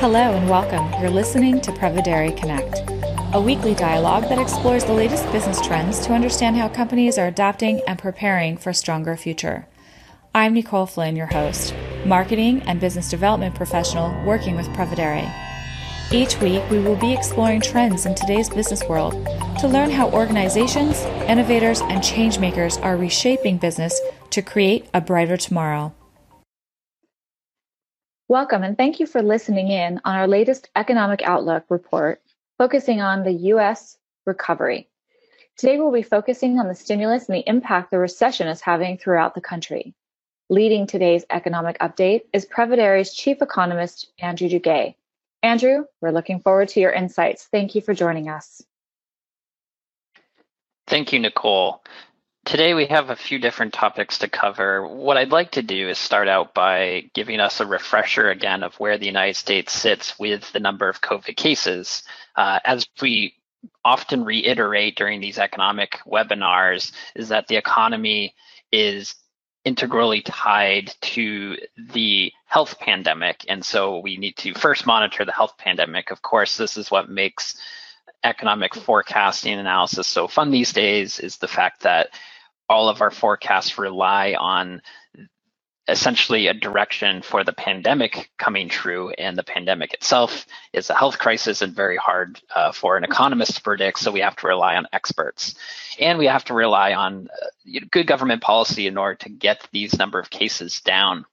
Hello and welcome. You're listening to Prevedere Connect, a weekly dialogue that explores the latest business trends to understand how companies are adapting and preparing for a stronger future. I'm Nicole Flynn, your host, marketing and business development professional working with Prevedere. Each week, we will be exploring trends in today's business world to learn how organizations, innovators, and changemakers are reshaping business to create a brighter tomorrow. Welcome and thank you for listening in on our latest Economic Outlook report focusing on the U.S. recovery. Today, we'll be focusing on the stimulus and the impact the recession is having throughout the country. Leading today's economic update is Prevedere's chief economist, Andrew Duguay. Andrew, we're looking forward to your insights. Thank you for joining us. Thank you, Nicole. Today we have a few different topics to cover. What I'd like to do is start out by giving us a refresher again of where the United States sits with the number of COVID cases. Uh, as we often reiterate during these economic webinars, is that the economy is integrally tied to the health pandemic. And so we need to first monitor the health pandemic. Of course, this is what makes economic forecasting analysis. So fun these days is the fact that all of our forecasts rely on essentially a direction for the pandemic coming true and the pandemic itself is a health crisis and very hard uh, for an economist to predict. So we have to rely on experts and we have to rely on uh, good government policy in order to get these number of cases down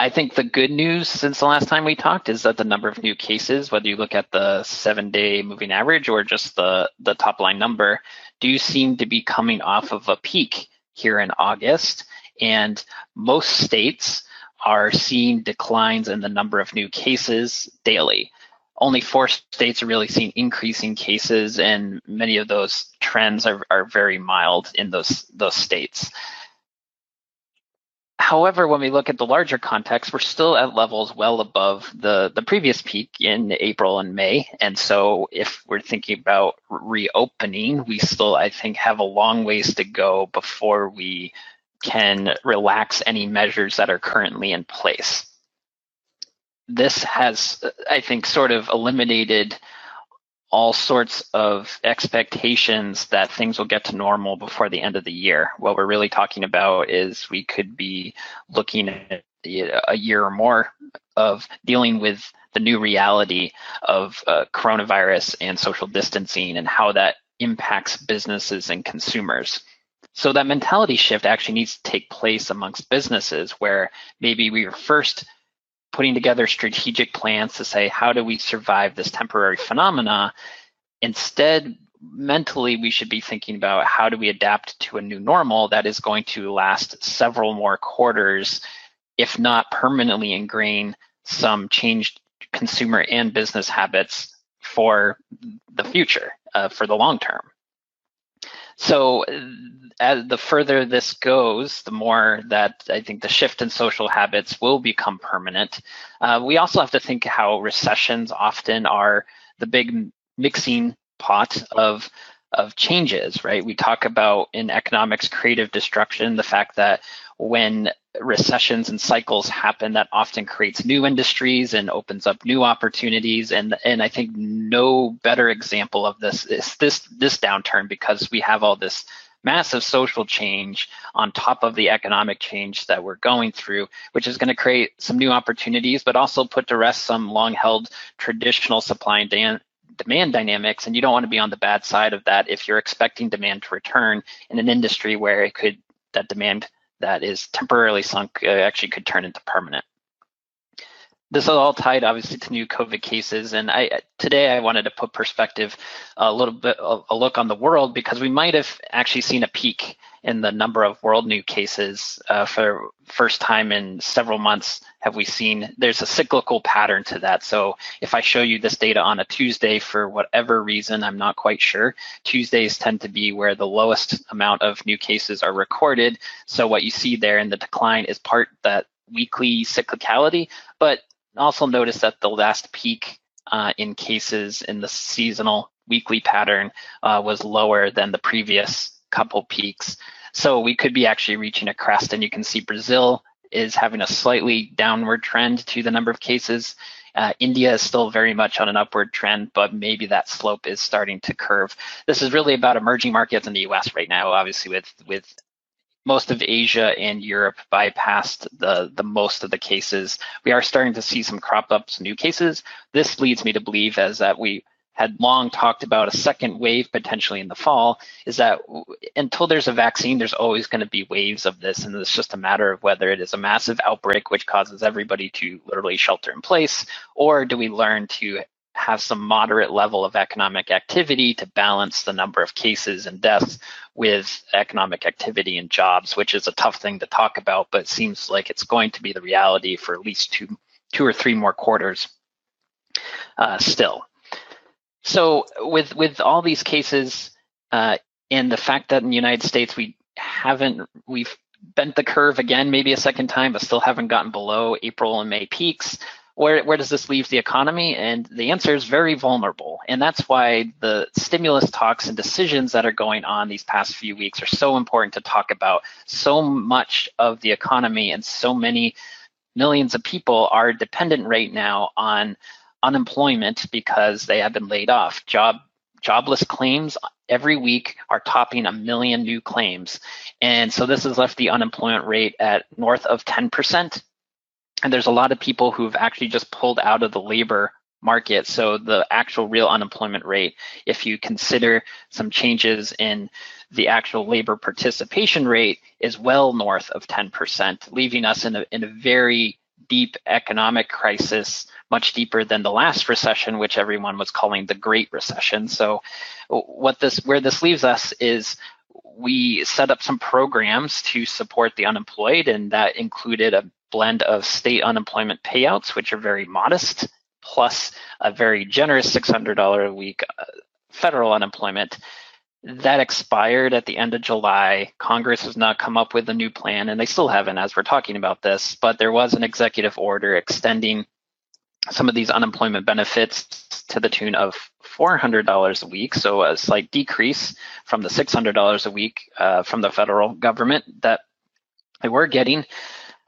I think the good news since the last time we talked is that the number of new cases, whether you look at the seven day moving average or just the, the top line number, do seem to be coming off of a peak here in August. And most states are seeing declines in the number of new cases daily. Only four states are really seeing increasing cases, and many of those trends are, are very mild in those, those states. However, when we look at the larger context, we're still at levels well above the, the previous peak in April and May. And so if we're thinking about reopening, we still, I think, have a long ways to go before we can relax any measures that are currently in place. This has, I think, sort of eliminated all sorts of expectations that things will get to normal before the end of the year. What we're really talking about is we could be looking at a year or more of dealing with the new reality of uh, coronavirus and social distancing and how that impacts businesses and consumers. So that mentality shift actually needs to take place amongst businesses where maybe we were first putting together strategic plans to say, how do we survive this temporary phenomena? Instead, mentally, we should be thinking about how do we adapt to a new normal that is going to last several more quarters, if not permanently ingrain some changed consumer and business habits for the future, uh, for the long term. So as the further this goes, the more that I think the shift in social habits will become permanent. Uh, we also have to think how recessions often are the big mixing pot of of changes, right? We talk about in economics creative destruction, the fact that when recessions and cycles happen, that often creates new industries and opens up new opportunities. And and I think no better example of this is this this downturn because we have all this massive social change on top of the economic change that we're going through, which is going to create some new opportunities, but also put to rest some long held traditional supply and demand dynamics. And you don't want to be on the bad side of that if you're expecting demand to return in an industry where it could, that demand that is temporarily sunk uh, actually could turn into permanent this is all tied obviously to new COVID cases. And I today I wanted to put perspective a little bit a look on the world because we might have actually seen a peak in the number of world new cases uh, for first time in several months have we seen. There's a cyclical pattern to that. So if i show you this data on a tuesday for whatever reason i'm not quite sure. Tuesdays tend to be where the lowest amount of new cases are recorded. So what you see there in the decline is part that weekly cyclicality but also notice that the last peak uh, in cases in the seasonal weekly pattern uh, was lower than the previous couple peaks. So we could be actually reaching a crest and you can see Brazil is having a slightly downward trend to the number of cases Uh, India is still very much on an upward trend, but maybe that slope is starting to curve. This is really about emerging markets in the US right now, obviously with, with most of Asia and Europe bypassed the, the most of the cases. We are starting to see some crop ups new cases. This leads me to believe as that we had long talked about a second wave potentially in the fall is that until there's a vaccine, there's always going to be waves of this. And it's just a matter of whether it is a massive outbreak, which causes everybody to literally shelter in place, or do we learn to have some moderate level of economic activity to balance the number of cases and deaths with economic activity and jobs, which is a tough thing to talk about, but seems like it's going to be the reality for at least two, two or three more quarters uh, still. So with with all these cases uh, and the fact that in the United States we haven't we've bent the curve again maybe a second time but still haven't gotten below April and May peaks where where does this leave the economy and the answer is very vulnerable and that's why the stimulus talks and decisions that are going on these past few weeks are so important to talk about so much of the economy and so many millions of people are dependent right now on unemployment because they have been laid off. Job jobless claims every week are topping a million new claims. And so this has left the unemployment rate at north of 10%. And there's a lot of people who've actually just pulled out of the labor market. So the actual real unemployment rate, if you consider some changes in the actual labor participation rate, is well north of 10%, leaving us in a, in a very deep economic crisis much deeper than the last recession, which everyone was calling the Great Recession. So, what this where this leaves us is we set up some programs to support the unemployed, and that included a blend of state unemployment payouts, which are very modest, plus a very generous $600 a week uh, federal unemployment. That expired at the end of July. Congress has not come up with a new plan, and they still haven't as we're talking about this, but there was an executive order extending some of these unemployment benefits to the tune of $400 a week, so a slight decrease from the $600 a week uh, from the federal government that they were getting.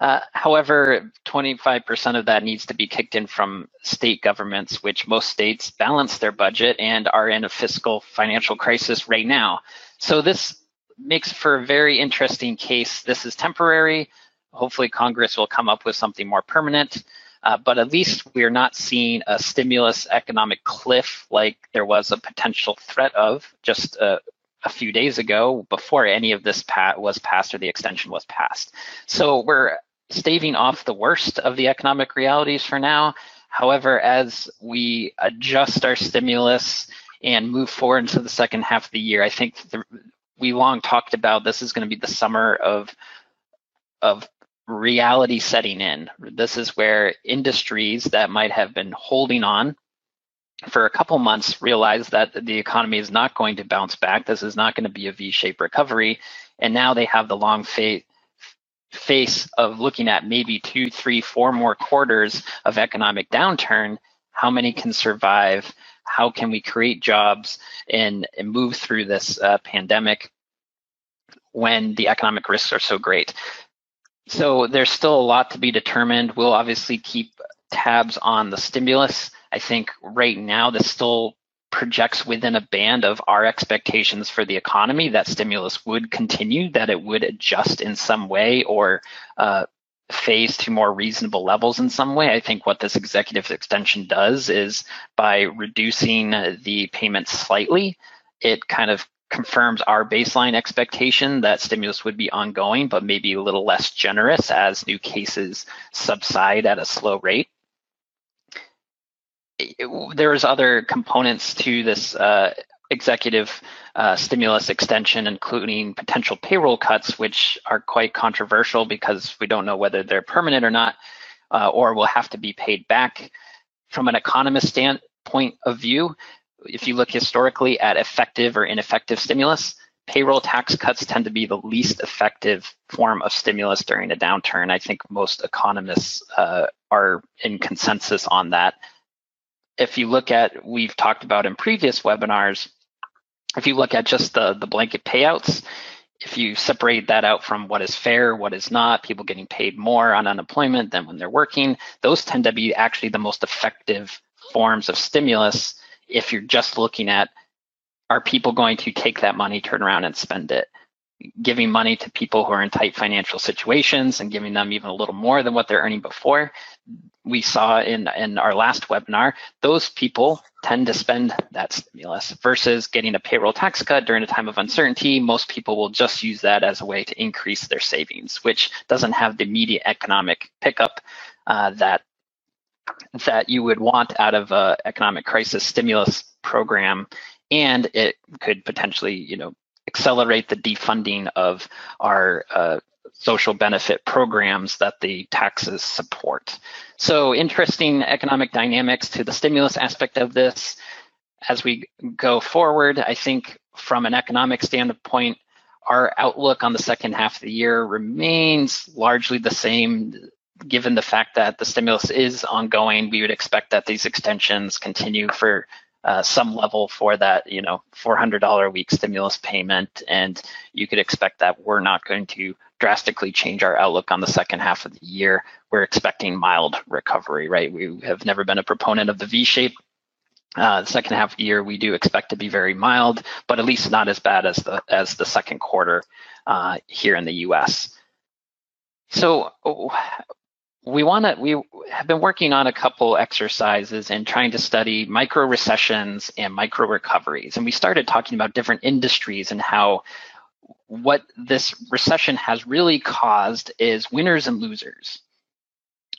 Uh, however, 25% of that needs to be kicked in from state governments, which most states balance their budget and are in a fiscal financial crisis right now. So this makes for a very interesting case. This is temporary. Hopefully, Congress will come up with something more permanent. Uh, but at least we're not seeing a stimulus economic cliff like there was a potential threat of just a, a few days ago before any of this was passed or the extension was passed. So we're staving off the worst of the economic realities for now. However, as we adjust our stimulus and move forward into the second half of the year, I think the, we long talked about this is going to be the summer of of reality setting in. This is where industries that might have been holding on for a couple months realize that the economy is not going to bounce back. This is not going to be a V-shaped recovery. And now they have the long fa- face of looking at maybe two, three, four more quarters of economic downturn. How many can survive? How can we create jobs and, and move through this uh, pandemic when the economic risks are so great? So there's still a lot to be determined. We'll obviously keep tabs on the stimulus. I think right now this still projects within a band of our expectations for the economy that stimulus would continue, that it would adjust in some way or uh, phase to more reasonable levels in some way. I think what this executive extension does is by reducing the payment slightly, it kind of confirms our baseline expectation that stimulus would be ongoing, but maybe a little less generous as new cases subside at a slow rate. There's other components to this uh, executive uh, stimulus extension, including potential payroll cuts, which are quite controversial because we don't know whether they're permanent or not, uh, or will have to be paid back. From an economist standpoint of view, if you look historically at effective or ineffective stimulus, payroll tax cuts tend to be the least effective form of stimulus during a downturn. I think most economists uh, are in consensus on that. If you look at, we've talked about in previous webinars, if you look at just the, the blanket payouts, if you separate that out from what is fair, what is not, people getting paid more on unemployment than when they're working, those tend to be actually the most effective forms of stimulus if you're just looking at are people going to take that money, turn around and spend it? Giving money to people who are in tight financial situations and giving them even a little more than what they're earning before, we saw in, in our last webinar, those people tend to spend that stimulus versus getting a payroll tax cut during a time of uncertainty. Most people will just use that as a way to increase their savings, which doesn't have the immediate economic pickup uh, that that you would want out of a economic crisis stimulus program, and it could potentially, you know, accelerate the defunding of our uh, social benefit programs that the taxes support. So interesting economic dynamics to the stimulus aspect of this. As we go forward, I think from an economic standpoint, our outlook on the second half of the year remains largely the same. Given the fact that the stimulus is ongoing, we would expect that these extensions continue for uh, some level for that, you know, $400 a week stimulus payment. And you could expect that we're not going to drastically change our outlook on the second half of the year. We're expecting mild recovery, right? We have never been a proponent of the V shape. Uh, the second half of the year, we do expect to be very mild, but at least not as bad as the as the second quarter uh, here in the U.S. So we want to we have been working on a couple exercises and trying to study micro recessions and micro recoveries and we started talking about different industries and how what this recession has really caused is winners and losers.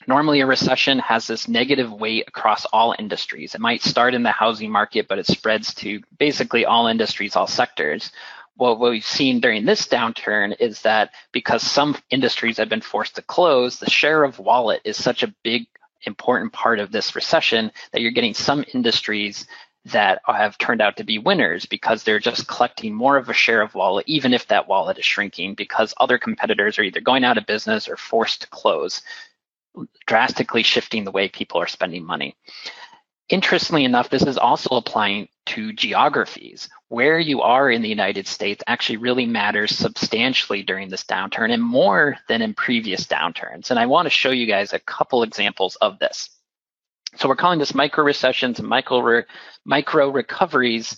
Normally a recession has this negative weight across all industries. It might start in the housing market but it spreads to basically all industries all sectors what we've seen during this downturn is that because some industries have been forced to close, the share of wallet is such a big, important part of this recession that you're getting some industries that have turned out to be winners because they're just collecting more of a share of wallet, even if that wallet is shrinking, because other competitors are either going out of business or forced to close, drastically shifting the way people are spending money. Interestingly enough, this is also applying to geographies. Where you are in the United States actually really matters substantially during this downturn and more than in previous downturns. And I want to show you guys a couple examples of this. So we're calling this micro recessions and micro, re micro recoveries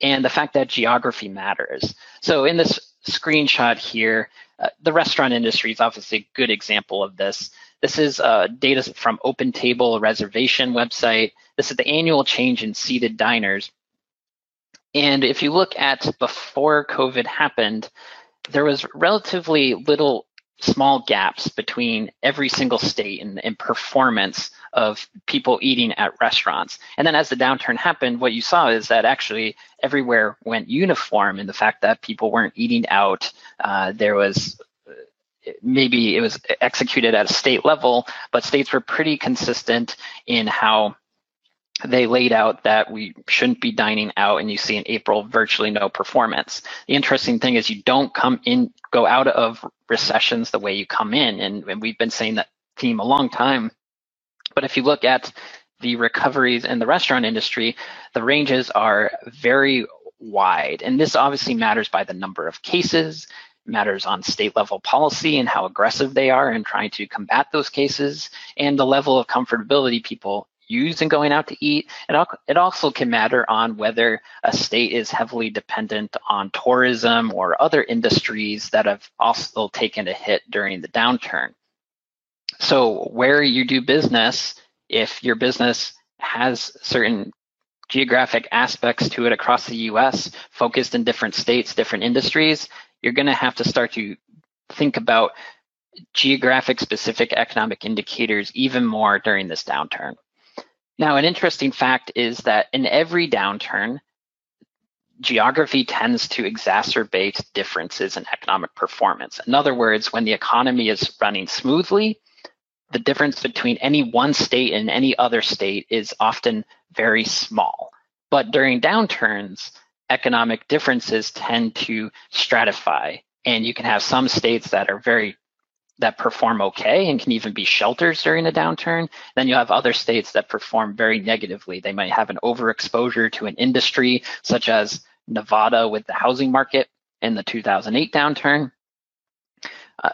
and the fact that geography matters. So in this screenshot here, uh, the restaurant industry is obviously a good example of this. This is uh, data from OpenTable, reservation website. This is the annual change in seated diners. And if you look at before COVID happened, there was relatively little small gaps between every single state and, in performance of people eating at restaurants. And then as the downturn happened, what you saw is that actually everywhere went uniform in the fact that people weren't eating out. Uh, there was maybe it was executed at a state level, but states were pretty consistent in how they laid out that we shouldn't be dining out and you see in April virtually no performance. The interesting thing is you don't come in, go out of recessions the way you come in. And, and we've been saying that theme a long time. But if you look at the recoveries in the restaurant industry, the ranges are very wide. And this obviously matters by the number of cases, matters on state level policy and how aggressive they are in trying to combat those cases and the level of comfortability people use in going out to eat. And it also can matter on whether a state is heavily dependent on tourism or other industries that have also taken a hit during the downturn. So where you do business, if your business has certain geographic aspects to it across the US, focused in different states, different industries, you're going to have to start to think about geographic specific economic indicators even more during this downturn. Now, an interesting fact is that in every downturn, geography tends to exacerbate differences in economic performance. In other words, when the economy is running smoothly, the difference between any one state and any other state is often very small. But during downturns, economic differences tend to stratify. And you can have some states that are very that perform okay and can even be shelters during a downturn. Then you have other states that perform very negatively. They might have an overexposure to an industry such as Nevada with the housing market in the 2008 downturn. Uh,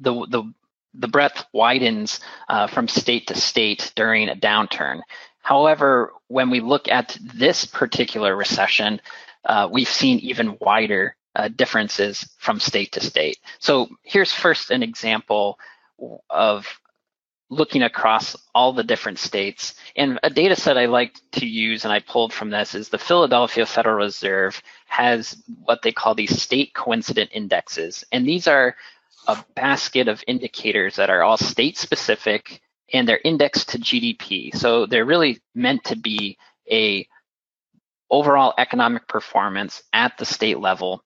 the, the, the breadth widens uh, from state to state during a downturn. However, when we look at this particular recession, uh, we've seen even wider uh, differences from state to state. So here's first an example of looking across all the different states. And a data set I like to use and I pulled from this is the Philadelphia Federal Reserve has what they call these state coincident indexes. And these are a basket of indicators that are all state specific and they're indexed to GDP. So they're really meant to be a overall economic performance at the state level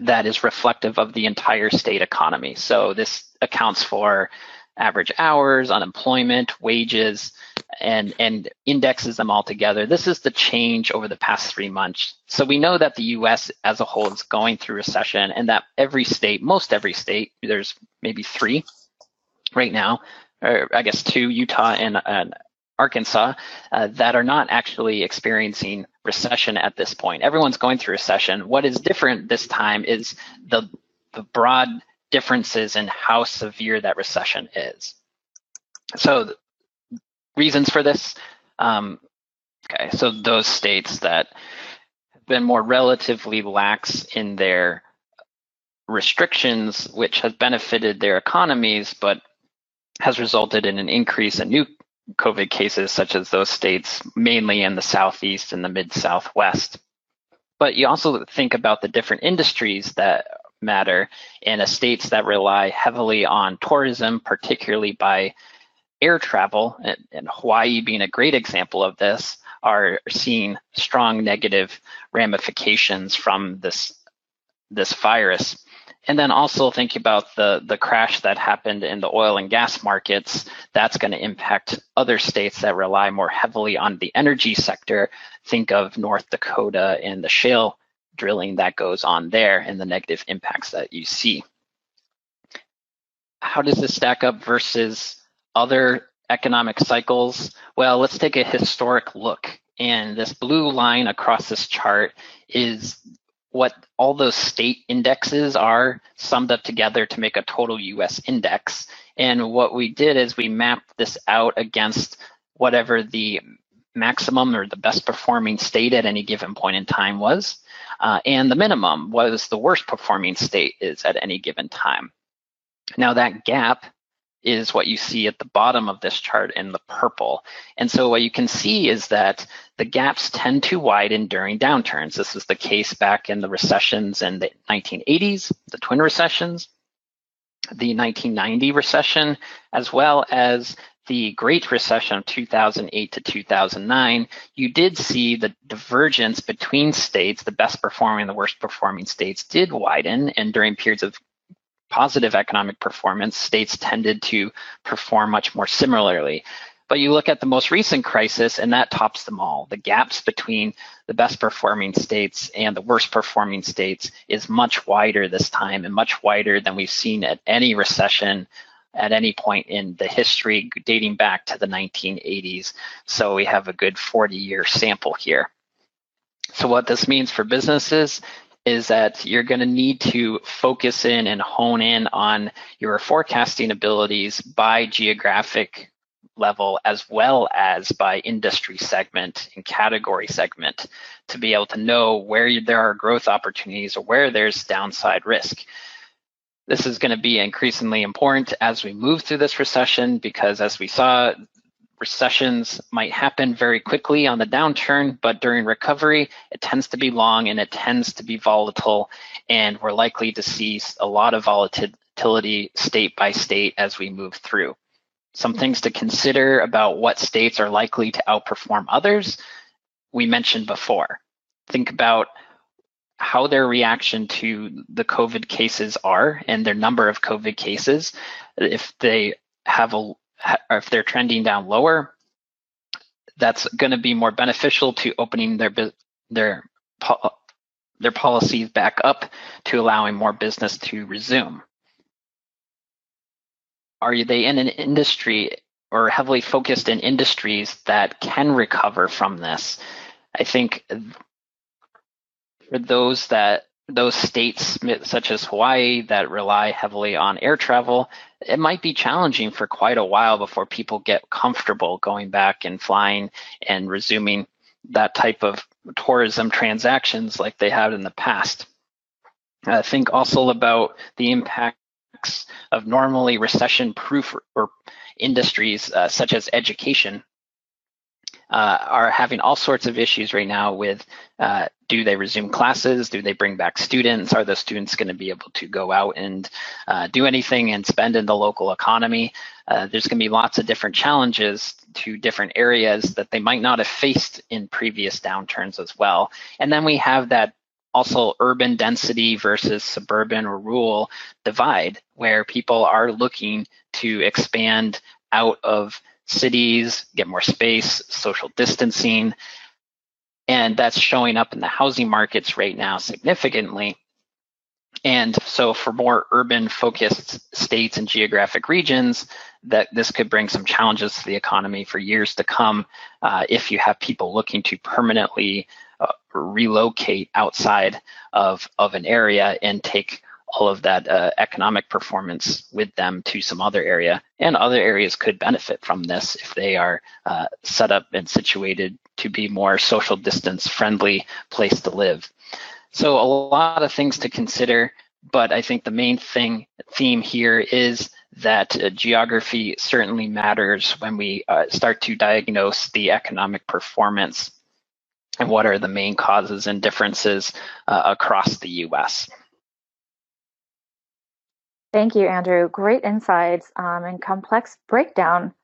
that is reflective of the entire state economy. So this accounts for average hours, unemployment, wages, and, and indexes them all together. This is the change over the past three months. So we know that the US as a whole is going through recession and that every state, most every state, there's maybe three right now, or I guess two, Utah and, and Arkansas, uh, that are not actually experiencing recession at this point. Everyone's going through recession. What is different this time is the, the broad differences in how severe that recession is. So reasons for this, um, okay, so those states that have been more relatively lax in their restrictions, which has benefited their economies, but has resulted in an increase in new COVID cases, such as those states, mainly in the Southeast and the Mid Southwest. But you also think about the different industries that matter in states that rely heavily on tourism, particularly by air travel, and, and, Hawaii being a great example of this, are seeing strong negative ramifications from this this virus. And then also think about the, the crash that happened in the oil and gas markets. That's going to impact other states that rely more heavily on the energy sector. Think of North Dakota and the shale drilling that goes on there and the negative impacts that you see. How does this stack up versus other economic cycles? Well, let's take a historic look. And this blue line across this chart is what all those state indexes are summed up together to make a total US index. And what we did is we mapped this out against whatever the maximum or the best performing state at any given point in time was uh, and the minimum was the worst performing state is at any given time. Now that gap is what you see at the bottom of this chart in the purple. And so what you can see is that the gaps tend to widen during downturns. This was the case back in the recessions in the 1980s, the twin recessions, the 1990 recession, as well as the Great Recession of 2008 to 2009, you did see the divergence between states, the best performing and the worst performing states did widen. And during periods of positive economic performance, states tended to perform much more similarly. But you look at the most recent crisis, and that tops them all. The gaps between the best performing states and the worst performing states is much wider this time and much wider than we've seen at any recession at any point in the history dating back to the 1980s. So we have a good 40 year sample here. So what this means for businesses is that you're going to need to focus in and hone in on your forecasting abilities by geographic level as well as by industry segment and category segment to be able to know where there are growth opportunities or where there's downside risk. This is going to be increasingly important as we move through this recession because as we saw, recessions might happen very quickly on the downturn, but during recovery, it tends to be long and it tends to be volatile. And we're likely to see a lot of volatility state by state as we move through. Some things to consider about what states are likely to outperform others, we mentioned before. Think about how their reaction to the COVID cases are and their number of COVID cases. If they have a, if they're trending down lower, that's going to be more beneficial to opening their their their policies back up to allowing more business to resume. Are they in an industry or heavily focused in industries that can recover from this? I think uh, for those that those states such as Hawaii that rely heavily on air travel, it might be challenging for quite a while before people get comfortable going back and flying and resuming that type of tourism transactions like they have in the past. I think also about the impacts of normally recession proof or industries uh, such as education uh, are having all sorts of issues right now with uh, do they resume classes? Do they bring back students? Are the students going to be able to go out and uh, do anything and spend in the local economy? Uh, there's going to be lots of different challenges to different areas that they might not have faced in previous downturns as well. And then we have that also urban density versus suburban or rural divide where people are looking to expand out of cities, get more space, social distancing. And that's showing up in the housing markets right now significantly. And so for more urban focused states and geographic regions, that this could bring some challenges to the economy for years to come uh, if you have people looking to permanently uh, relocate outside of, of an area and take all of that uh, economic performance with them to some other area. And other areas could benefit from this if they are uh, set up and situated to be more social distance friendly place to live. So a lot of things to consider, but I think the main thing theme here is that uh, geography certainly matters when we uh, start to diagnose the economic performance and what are the main causes and differences uh, across the US. Thank you, Andrew. Great insights um, and complex breakdown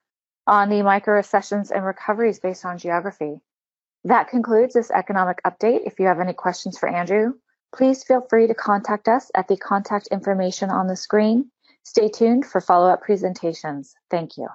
on the micro recessions and recoveries based on geography. That concludes this economic update. If you have any questions for Andrew, please feel free to contact us at the contact information on the screen. Stay tuned for follow up presentations. Thank you.